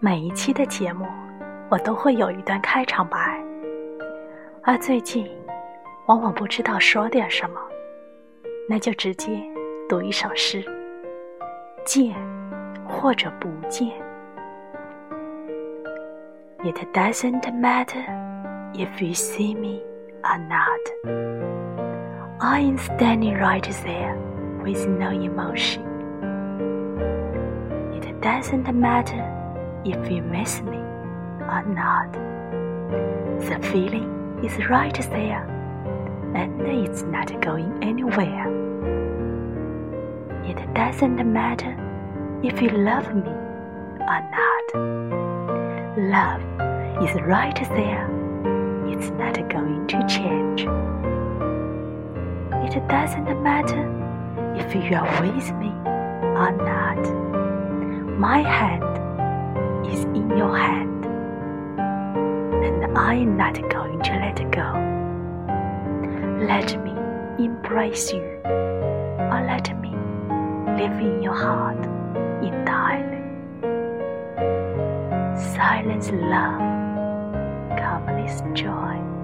每一期的节目，我都会有一段开场白，而最近往往不知道说点什么，那就直接读一首诗，见或者不见。It doesn't matter if you see me or not. I'm standing right there with no emotion. It doesn't matter if you miss me or not. The feeling is right there, and it's not going anywhere. It doesn't matter if you love me or not. Love is right there, it's not going to change. It doesn't matter if you are with me or not. My hand and I am not going to let go. Let me embrace you, or let me live in your heart entirely. Silence love, calmness joy.